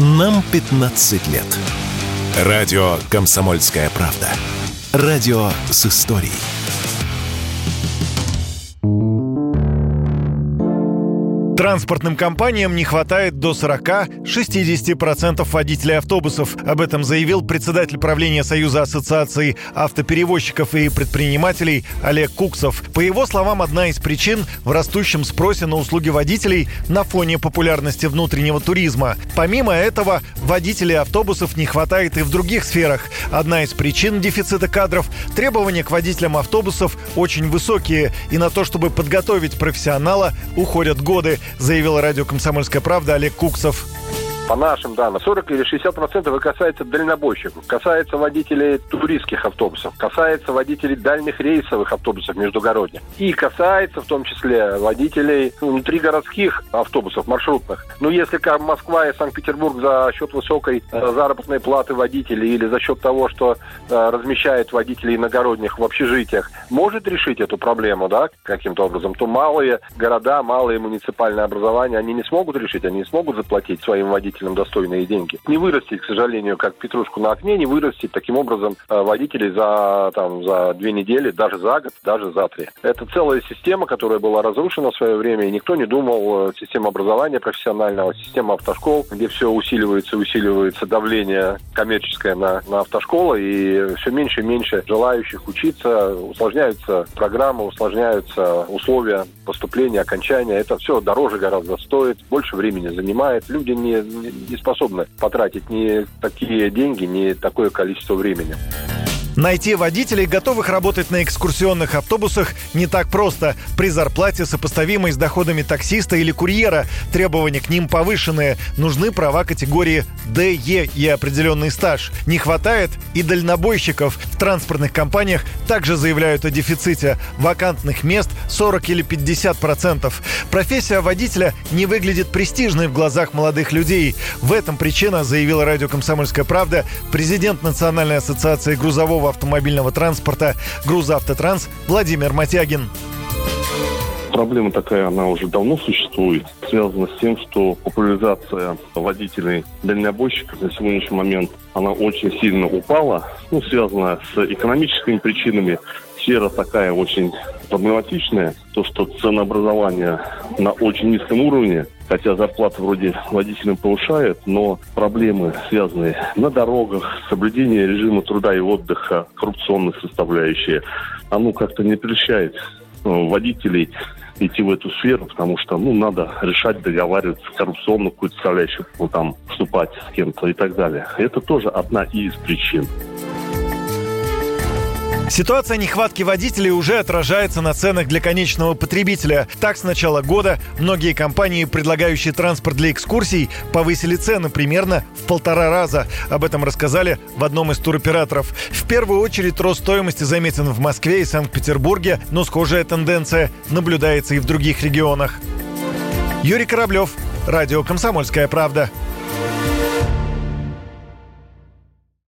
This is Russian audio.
Нам 15 лет. Радио «Комсомольская правда». Радио с историей. Транспортным компаниям не хватает до 40-60% водителей автобусов. Об этом заявил председатель правления Союза ассоциаций автоперевозчиков и предпринимателей Олег Куксов. По его словам, одна из причин в растущем спросе на услуги водителей на фоне популярности внутреннего туризма. Помимо этого, водителей автобусов не хватает и в других сферах. Одна из причин дефицита кадров – требования к водителям автобусов очень высокие, и на то, чтобы подготовить профессионала, уходят годы заявил радио «Комсомольская правда» Олег Куксов по нашим данным, 40 или 60 процентов касается дальнобойщиков, касается водителей туристских автобусов, касается водителей дальних рейсовых автобусов междугородних и касается в том числе водителей внутригородских автобусов маршрутных. Ну, если как Москва и Санкт-Петербург за счет высокой э, заработной платы водителей или за счет того, что э, размещает водителей иногородних в общежитиях, может решить эту проблему, да, каким-то образом, то малые города, малые муниципальные образования, они не смогут решить, они не смогут заплатить своим водителям водителям достойные деньги. Не вырастить, к сожалению, как петрушку на окне, не вырастить таким образом э, водителей за, там, за две недели, даже за год, даже за три. Это целая система, которая была разрушена в свое время, и никто не думал, э, система образования профессионального, система автошкол, где все усиливается, усиливается давление коммерческое на, на автошколы, и все меньше и меньше желающих учиться, усложняются программы, усложняются условия поступления, окончания. Это все дороже гораздо стоит, больше времени занимает. Люди не, не способны потратить ни такие деньги, ни такое количество времени. Найти водителей, готовых работать на экскурсионных автобусах, не так просто. При зарплате, сопоставимой с доходами таксиста или курьера, требования к ним повышенные. Нужны права категории E и определенный стаж. Не хватает и дальнобойщиков. В транспортных компаниях также заявляют о дефиците. Вакантных мест 40 или 50 процентов. Профессия водителя не выглядит престижной в глазах молодых людей. В этом причина, заявила радио «Комсомольская правда» президент Национальной ассоциации грузового автомобильного транспорта «Грузавтотранс» Владимир Матягин. Проблема такая, она уже давно существует, связана с тем, что популяризация водителей дальнобойщиков на сегодняшний момент, она очень сильно упала, ну, связана с экономическими причинами. Сфера такая очень проблематичная, то, что ценообразование на очень низком уровне, хотя зарплата вроде водителям повышает, но проблемы, связанные на дорогах, соблюдение режима труда и отдыха, коррупционные составляющие, оно как-то не прельщает э, водителей идти в эту сферу, потому что, ну, надо решать, договариваться, коррупционную какую-то составляющую, ну, там, вступать с кем-то и так далее. Это тоже одна из причин. Ситуация нехватки водителей уже отражается на ценах для конечного потребителя. Так, с начала года многие компании, предлагающие транспорт для экскурсий, повысили цены примерно в полтора раза. Об этом рассказали в одном из туроператоров. В первую очередь рост стоимости заметен в Москве и Санкт-Петербурге, но схожая тенденция наблюдается и в других регионах. Юрий Кораблев, Радио «Комсомольская правда».